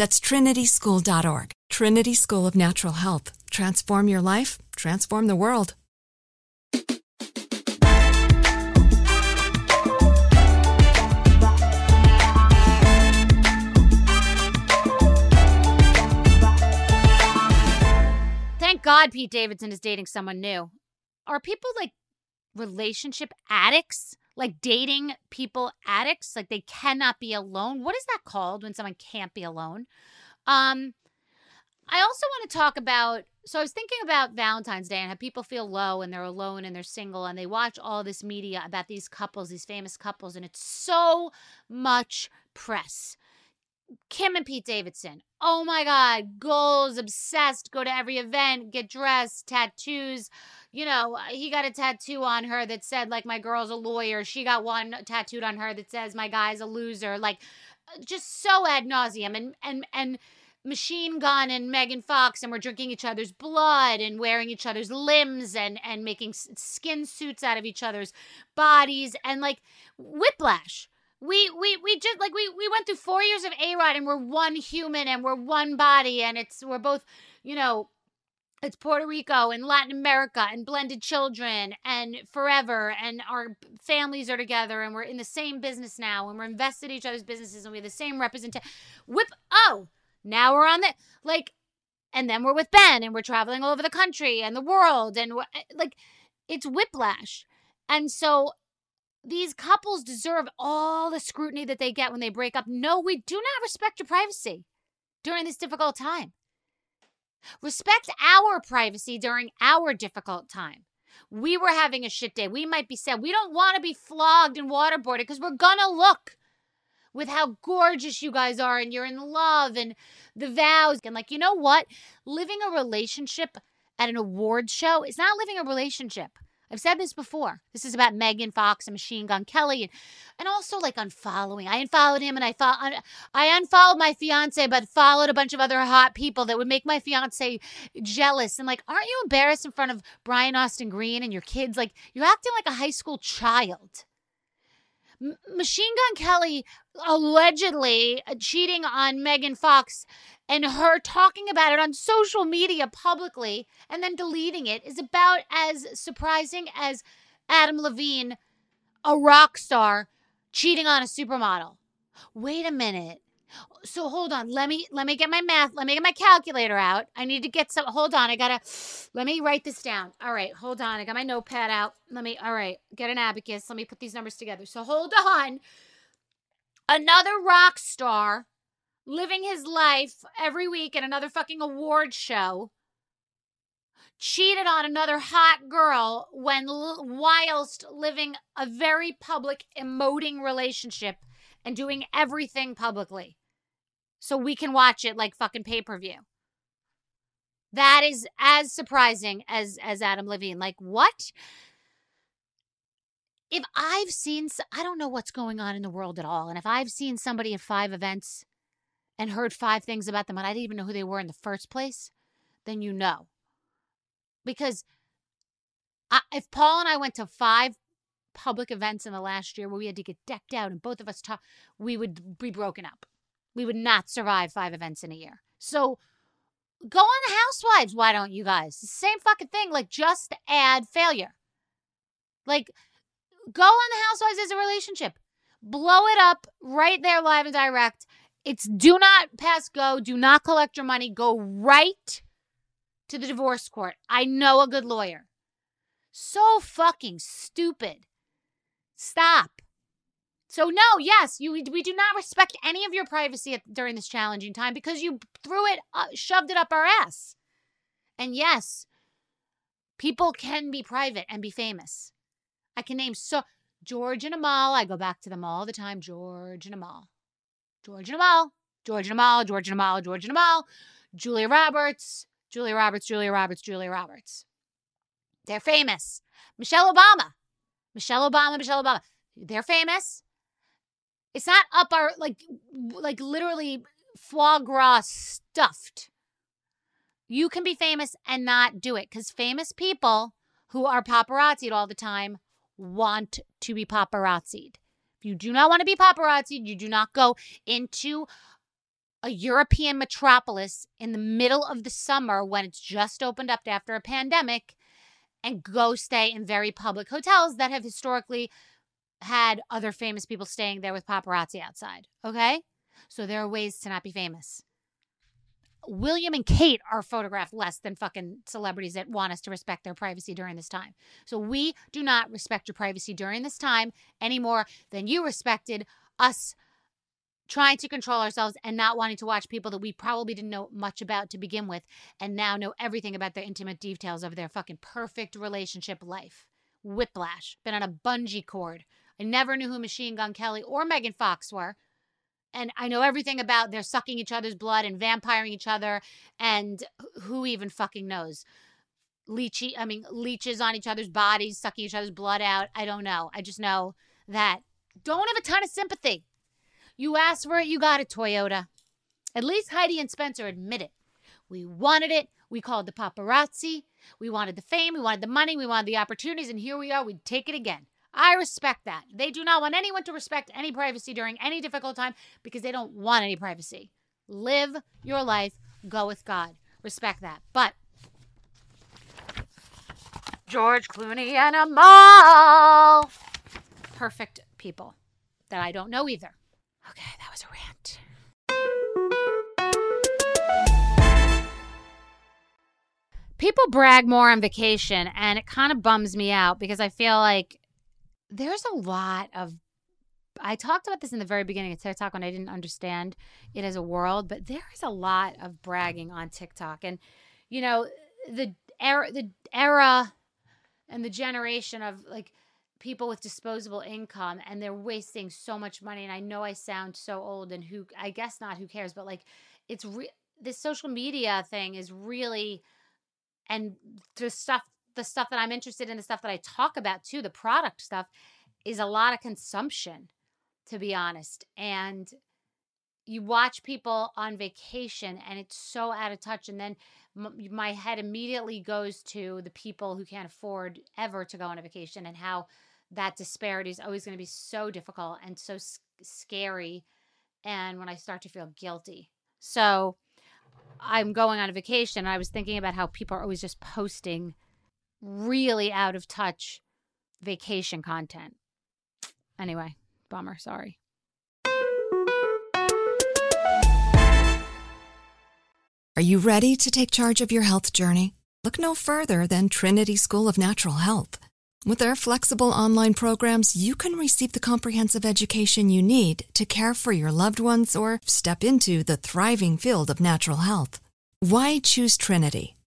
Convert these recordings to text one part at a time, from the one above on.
That's trinityschool.org. Trinity School of Natural Health. Transform your life, transform the world. Thank God Pete Davidson is dating someone new. Are people like relationship addicts? Like dating people addicts? Like they cannot be alone? What is that called when someone can't be alone? Um I also want to talk about so I was thinking about Valentine's Day and how people feel low and they're alone and they're single and they watch all this media about these couples, these famous couples, and it's so much press. Kim and Pete Davidson. Oh my God, goals, obsessed, go to every event, get dressed, tattoos. You know, uh, he got a tattoo on her that said, like, my girl's a lawyer. She got one tattooed on her that says, my guy's a loser. Like, uh, just so ad nauseum. And, and, and, Machine Gun and Megan Fox, and we're drinking each other's blood and wearing each other's limbs and and making skin suits out of each other's bodies and like whiplash. We we we just like we we went through four years of A Rod and we're one human and we're one body and it's we're both you know it's Puerto Rico and Latin America and blended children and forever and our families are together and we're in the same business now and we're invested in each other's businesses and we have the same representation. Whip oh now we're on the like, and then we're with Ben and we're traveling all over the country and the world and eh, like, it's whiplash. And so these couples deserve all the scrutiny that they get when they break up. No, we do not respect your privacy during this difficult time. Respect our privacy during our difficult time. We were having a shit day. We might be sad. We don't want to be flogged and waterboarded because we're going to look with how gorgeous you guys are and you're in love and the vows. And like, you know what? Living a relationship at an award show is not living a relationship. I've said this before. This is about Megan Fox and Machine Gun Kelly, and, and also like unfollowing. I unfollowed him, and I fo- I unfollowed my fiance, but followed a bunch of other hot people that would make my fiance jealous. And like, aren't you embarrassed in front of Brian Austin Green and your kids? Like, you're acting like a high school child. Machine Gun Kelly allegedly uh, cheating on Megan Fox and her talking about it on social media publicly and then deleting it is about as surprising as Adam Levine, a rock star, cheating on a supermodel. Wait a minute. So hold on. Let me let me get my math. Let me get my calculator out. I need to get some hold on. I gotta let me write this down. All right, hold on. I got my notepad out. Let me all right, get an abacus. Let me put these numbers together. So hold on. Another rock star living his life every week at another fucking award show cheated on another hot girl when whilst living a very public emoting relationship and doing everything publicly so we can watch it like fucking pay-per-view that is as surprising as as adam levine like what if i've seen i don't know what's going on in the world at all and if i've seen somebody at five events and heard five things about them and I didn't even know who they were in the first place, then you know. Because I, if Paul and I went to five public events in the last year where we had to get decked out and both of us talk, we would be broken up. We would not survive five events in a year. So go on the Housewives. Why don't you guys? Same fucking thing. Like just add failure. Like go on the Housewives as a relationship. Blow it up right there live and direct it's do not pass go, do not collect your money, go right to the divorce court. I know a good lawyer. So fucking stupid. Stop. So no, yes, you we do not respect any of your privacy at, during this challenging time because you threw it, uh, shoved it up our ass. And yes, people can be private and be famous. I can name so George and Amal. I go back to them all the time. George and Amal. George and Amal, George and Amal, George and Amal, George and Amal, Julia Roberts, Julia Roberts, Julia Roberts, Julia Roberts. They're famous. Michelle Obama, Michelle Obama, Michelle Obama. They're famous. It's not up our like like literally foie gras stuffed. You can be famous and not do it because famous people who are paparazzied all the time want to be paparazzied. If you do not want to be paparazzied, you do not go into a European metropolis in the middle of the summer when it's just opened up after a pandemic and go stay in very public hotels that have historically had other famous people staying there with paparazzi outside. Okay? So there are ways to not be famous. William and Kate are photographed less than fucking celebrities that want us to respect their privacy during this time. So we do not respect your privacy during this time any more than you respected us trying to control ourselves and not wanting to watch people that we probably didn't know much about to begin with and now know everything about their intimate details of their fucking perfect relationship life. Whiplash. Been on a bungee cord. I never knew who Machine Gun Kelly or Megan Fox were and I know everything about they're sucking each other's blood and vampiring each other, and who even fucking knows? Leechy, I mean, leeches on each other's bodies, sucking each other's blood out. I don't know. I just know that don't have a ton of sympathy. You asked for it, you got it, Toyota. At least Heidi and Spencer admit it. We wanted it. We called the paparazzi. We wanted the fame. We wanted the money. We wanted the opportunities. And here we are. We'd take it again. I respect that. They do not want anyone to respect any privacy during any difficult time because they don't want any privacy. Live your life, go with God. Respect that. But George Clooney and a Amal, perfect people that I don't know either. Okay, that was a rant. People brag more on vacation, and it kind of bums me out because I feel like there's a lot of I talked about this in the very beginning of TikTok when I didn't understand it as a world, but there is a lot of bragging on TikTok. And, you know, the era, the era and the generation of like people with disposable income and they're wasting so much money. And I know I sound so old and who, I guess not, who cares, but like it's re- this social media thing is really, and the stuff the stuff that I'm interested in, the stuff that I talk about too, the product stuff, is a lot of consumption, to be honest. And you watch people on vacation and it's so out of touch. And then m- my head immediately goes to the people who can't afford ever to go on a vacation and how that disparity is always going to be so difficult and so s- scary. And when I start to feel guilty. So I'm going on a vacation. I was thinking about how people are always just posting really out of touch vacation content. Anyway, bummer. Sorry. Are you ready to take charge of your health journey? Look no further than Trinity School of Natural Health. With their flexible online programs, you can receive the comprehensive education you need to care for your loved ones or step into the thriving field of natural health. Why choose Trinity?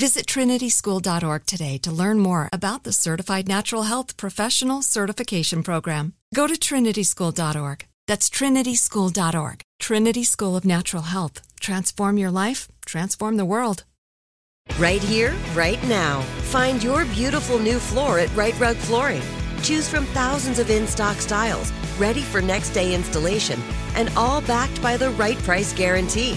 Visit trinityschool.org today to learn more about the Certified Natural Health Professional Certification Program. Go to trinityschool.org. That's trinityschool.org. Trinity School of Natural Health. Transform your life, transform the world. Right here, right now. Find your beautiful new floor at Right Rug Flooring. Choose from thousands of in stock styles, ready for next day installation, and all backed by the right price guarantee.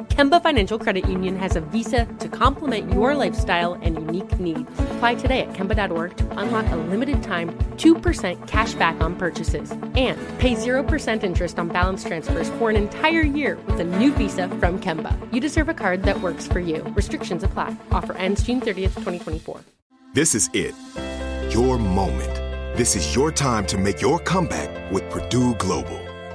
Kemba Financial Credit Union has a visa to complement your lifestyle and unique needs. Apply today at Kemba.org to unlock a limited time 2% cash back on purchases and pay 0% interest on balance transfers for an entire year with a new visa from Kemba. You deserve a card that works for you. Restrictions apply. Offer ends June 30th, 2024. This is it. Your moment. This is your time to make your comeback with Purdue Global.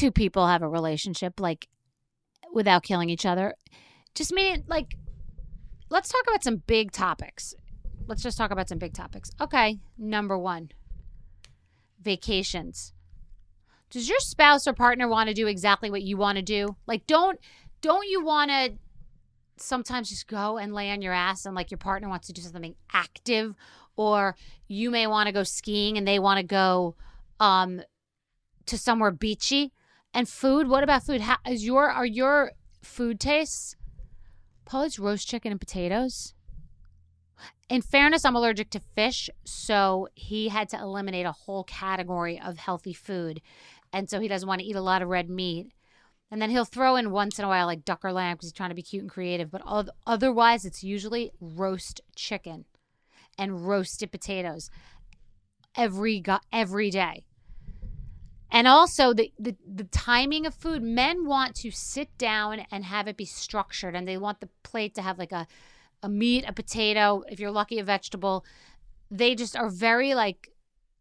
two people have a relationship like without killing each other? Just meaning like let's talk about some big topics. Let's just talk about some big topics. Okay, number 1. Vacations. Does your spouse or partner want to do exactly what you want to do? Like don't don't you want to sometimes just go and lay on your ass and like your partner wants to do something active or you may want to go skiing and they want to go um to somewhere beachy and food what about food? How is your are your food tastes Paul's roast chicken and potatoes. In fairness i'm allergic to fish so he had to eliminate a whole category of healthy food. And so he doesn't want to eat a lot of red meat. And then he'll throw in once in a while like duck or lamb because he's trying to be cute and creative. But otherwise it's usually roast chicken and roasted potatoes every go- every day and also the, the the timing of food men want to sit down and have it be structured and they want the plate to have like a a meat a potato if you're lucky a vegetable they just are very like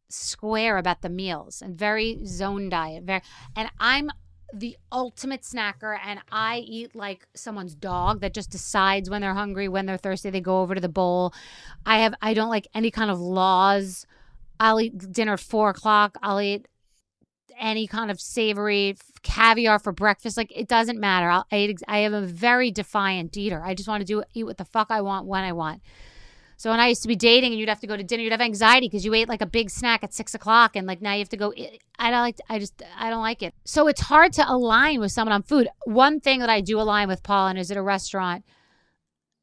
square about the meals and very zone diet very and i'm the ultimate snacker and i eat like someone's dog that just decides when they're hungry when they're thirsty they go over to the bowl i have i don't like any kind of laws I'll eat dinner at four o'clock. I'll eat any kind of savory caviar for breakfast. Like it doesn't matter. I'll, I I am a very defiant eater. I just want to do eat what the fuck I want when I want. So when I used to be dating and you'd have to go to dinner, you'd have anxiety because you ate like a big snack at six o'clock, and like now you have to go. I don't like. I just I don't like it. So it's hard to align with someone on food. One thing that I do align with Paul and is at a restaurant,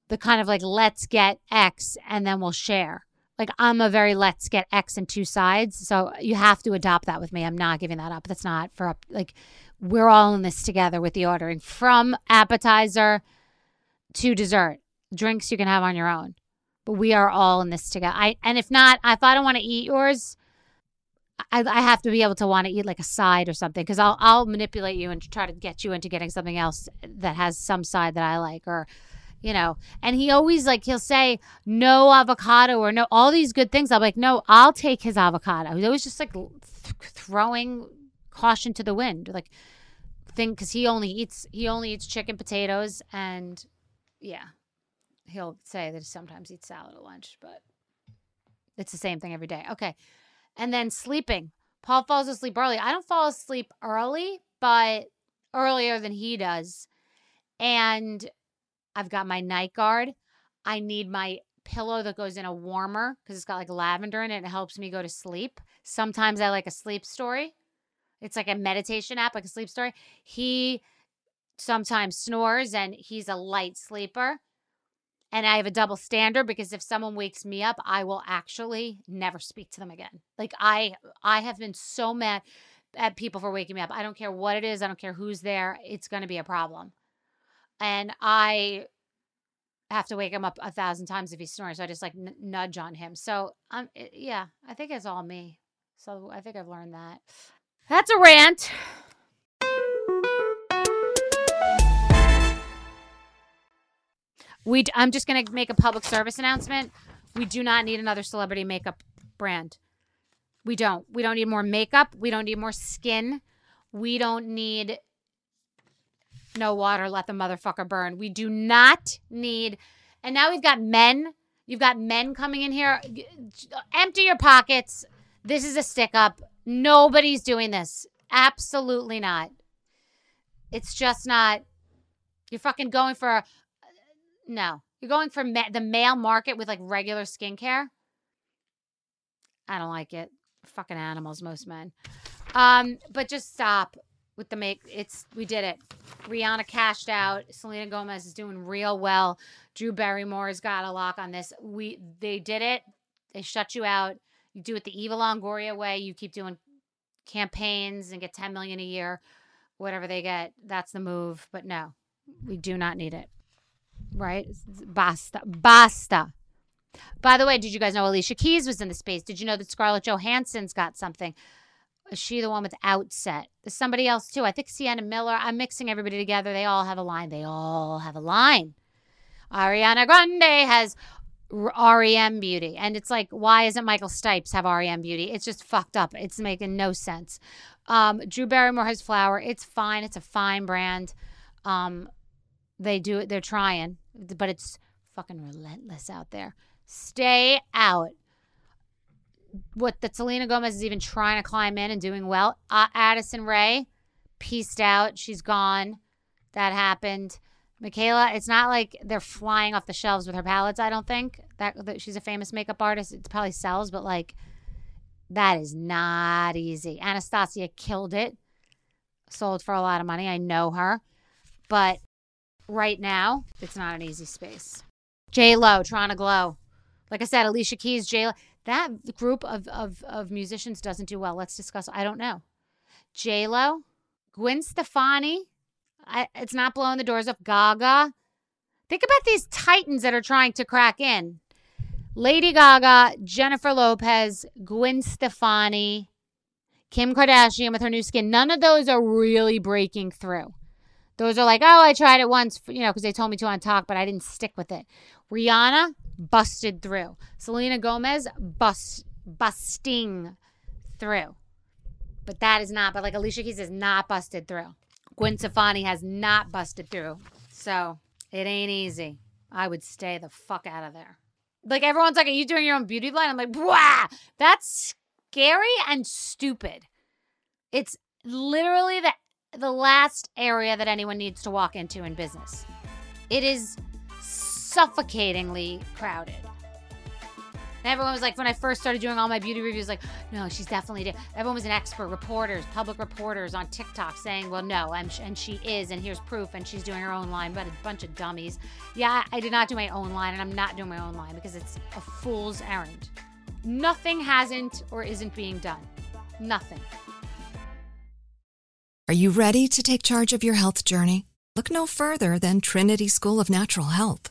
the kind of like let's get X and then we'll share. Like I'm a very let's get X and two sides. So you have to adopt that with me. I'm not giving that up. That's not for up. Like we're all in this together with the ordering from appetizer to dessert. Drinks you can have on your own but we are all in this together. I and if not, if I don't want to eat yours, I, I have to be able to want to eat like a side or something because I'll I'll manipulate you and try to get you into getting something else that has some side that I like or you know and he always like he'll say no avocado or no all these good things i'm like no i'll take his avocado he's always just like th- throwing caution to the wind like thing because he only eats he only eats chicken potatoes and yeah he'll say that he sometimes eats salad at lunch, but it's the same thing every day. Okay. And then sleeping. Paul falls asleep early. I don't fall asleep early, but earlier than he does. And I've got my night guard. I need my pillow that goes in a warmer because it's got like lavender in it. It helps me go to sleep. Sometimes I like a sleep story. It's like a meditation app, like a sleep story. He sometimes snores and he's a light sleeper and I have a double standard because if someone wakes me up, I will actually never speak to them again. Like I I have been so mad at people for waking me up. I don't care what it is, I don't care who's there, it's going to be a problem. And I have to wake him up a thousand times if he snores. so I just like n- nudge on him. So um it, yeah, I think it's all me. So I think I've learned that. That's a rant. We, I'm just going to make a public service announcement. We do not need another celebrity makeup brand. We don't. We don't need more makeup. We don't need more skin. We don't need no water. Let the motherfucker burn. We do not need. And now we've got men. You've got men coming in here. Empty your pockets. This is a stick up. Nobody's doing this. Absolutely not. It's just not. You're fucking going for no. You're going for ma- the male market with like regular skincare. I don't like it. Fucking animals, most men. Um, but just stop with the make. It's we did it. Rihanna cashed out. Selena Gomez is doing real well. Drew Barrymore's got a lock on this. We they did it. They shut you out. You do it the Eva Longoria way. You keep doing campaigns and get 10 million a year, whatever they get. That's the move. But no, we do not need it right? Basta. Basta. By the way, did you guys know Alicia Keys was in the space? Did you know that Scarlett Johansson's got something? Is she the one with Outset? There's somebody else too. I think Sienna Miller. I'm mixing everybody together. They all have a line. They all have a line. Ariana Grande has REM beauty. And it's like, why isn't Michael Stipes have REM beauty? It's just fucked up. It's making no sense. Um, Drew Barrymore has flower. It's fine. It's a fine brand. Um, they do it. They're trying, but it's fucking relentless out there. Stay out. What that Selena Gomez is even trying to climb in and doing well. Uh, Addison Rae pieced out. She's gone. That happened. Michaela, it's not like they're flying off the shelves with her palettes. I don't think that, that she's a famous makeup artist. It probably sells, but like that is not easy. Anastasia killed it. Sold for a lot of money. I know her, but right now, it's not an easy space. J Lo, trying to glow. Like I said, Alicia Keys, J Lo. That group of, of, of musicians doesn't do well. Let's discuss. I don't know. J Lo, Gwen Stefani. I, it's not blowing the doors off. Gaga. Think about these titans that are trying to crack in. Lady Gaga, Jennifer Lopez, Gwen Stefani, Kim Kardashian with her new skin. None of those are really breaking through. Those are like, oh, I tried it once, you know, because they told me to on talk, but I didn't stick with it. Rihanna busted through. Selena Gomez bust busting through. But that is not, but like Alicia Keys is not busted through. Gwen Stefani has not busted through. So it ain't easy. I would stay the fuck out of there. Like everyone's like, Are you doing your own beauty line? I'm like, wow, that's scary and stupid. It's literally the the last area that anyone needs to walk into in business. It is suffocatingly crowded. And everyone was like, when I first started doing all my beauty reviews, like, no, she's definitely. Did. Everyone was an expert, reporters, public reporters on TikTok saying, well, no, I'm, and she is, and here's proof, and she's doing her own line, but a bunch of dummies. Yeah, I did not do my own line, and I'm not doing my own line because it's a fool's errand. Nothing hasn't or isn't being done. Nothing. Are you ready to take charge of your health journey? Look no further than Trinity School of Natural Health.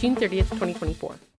June 30th, 2024.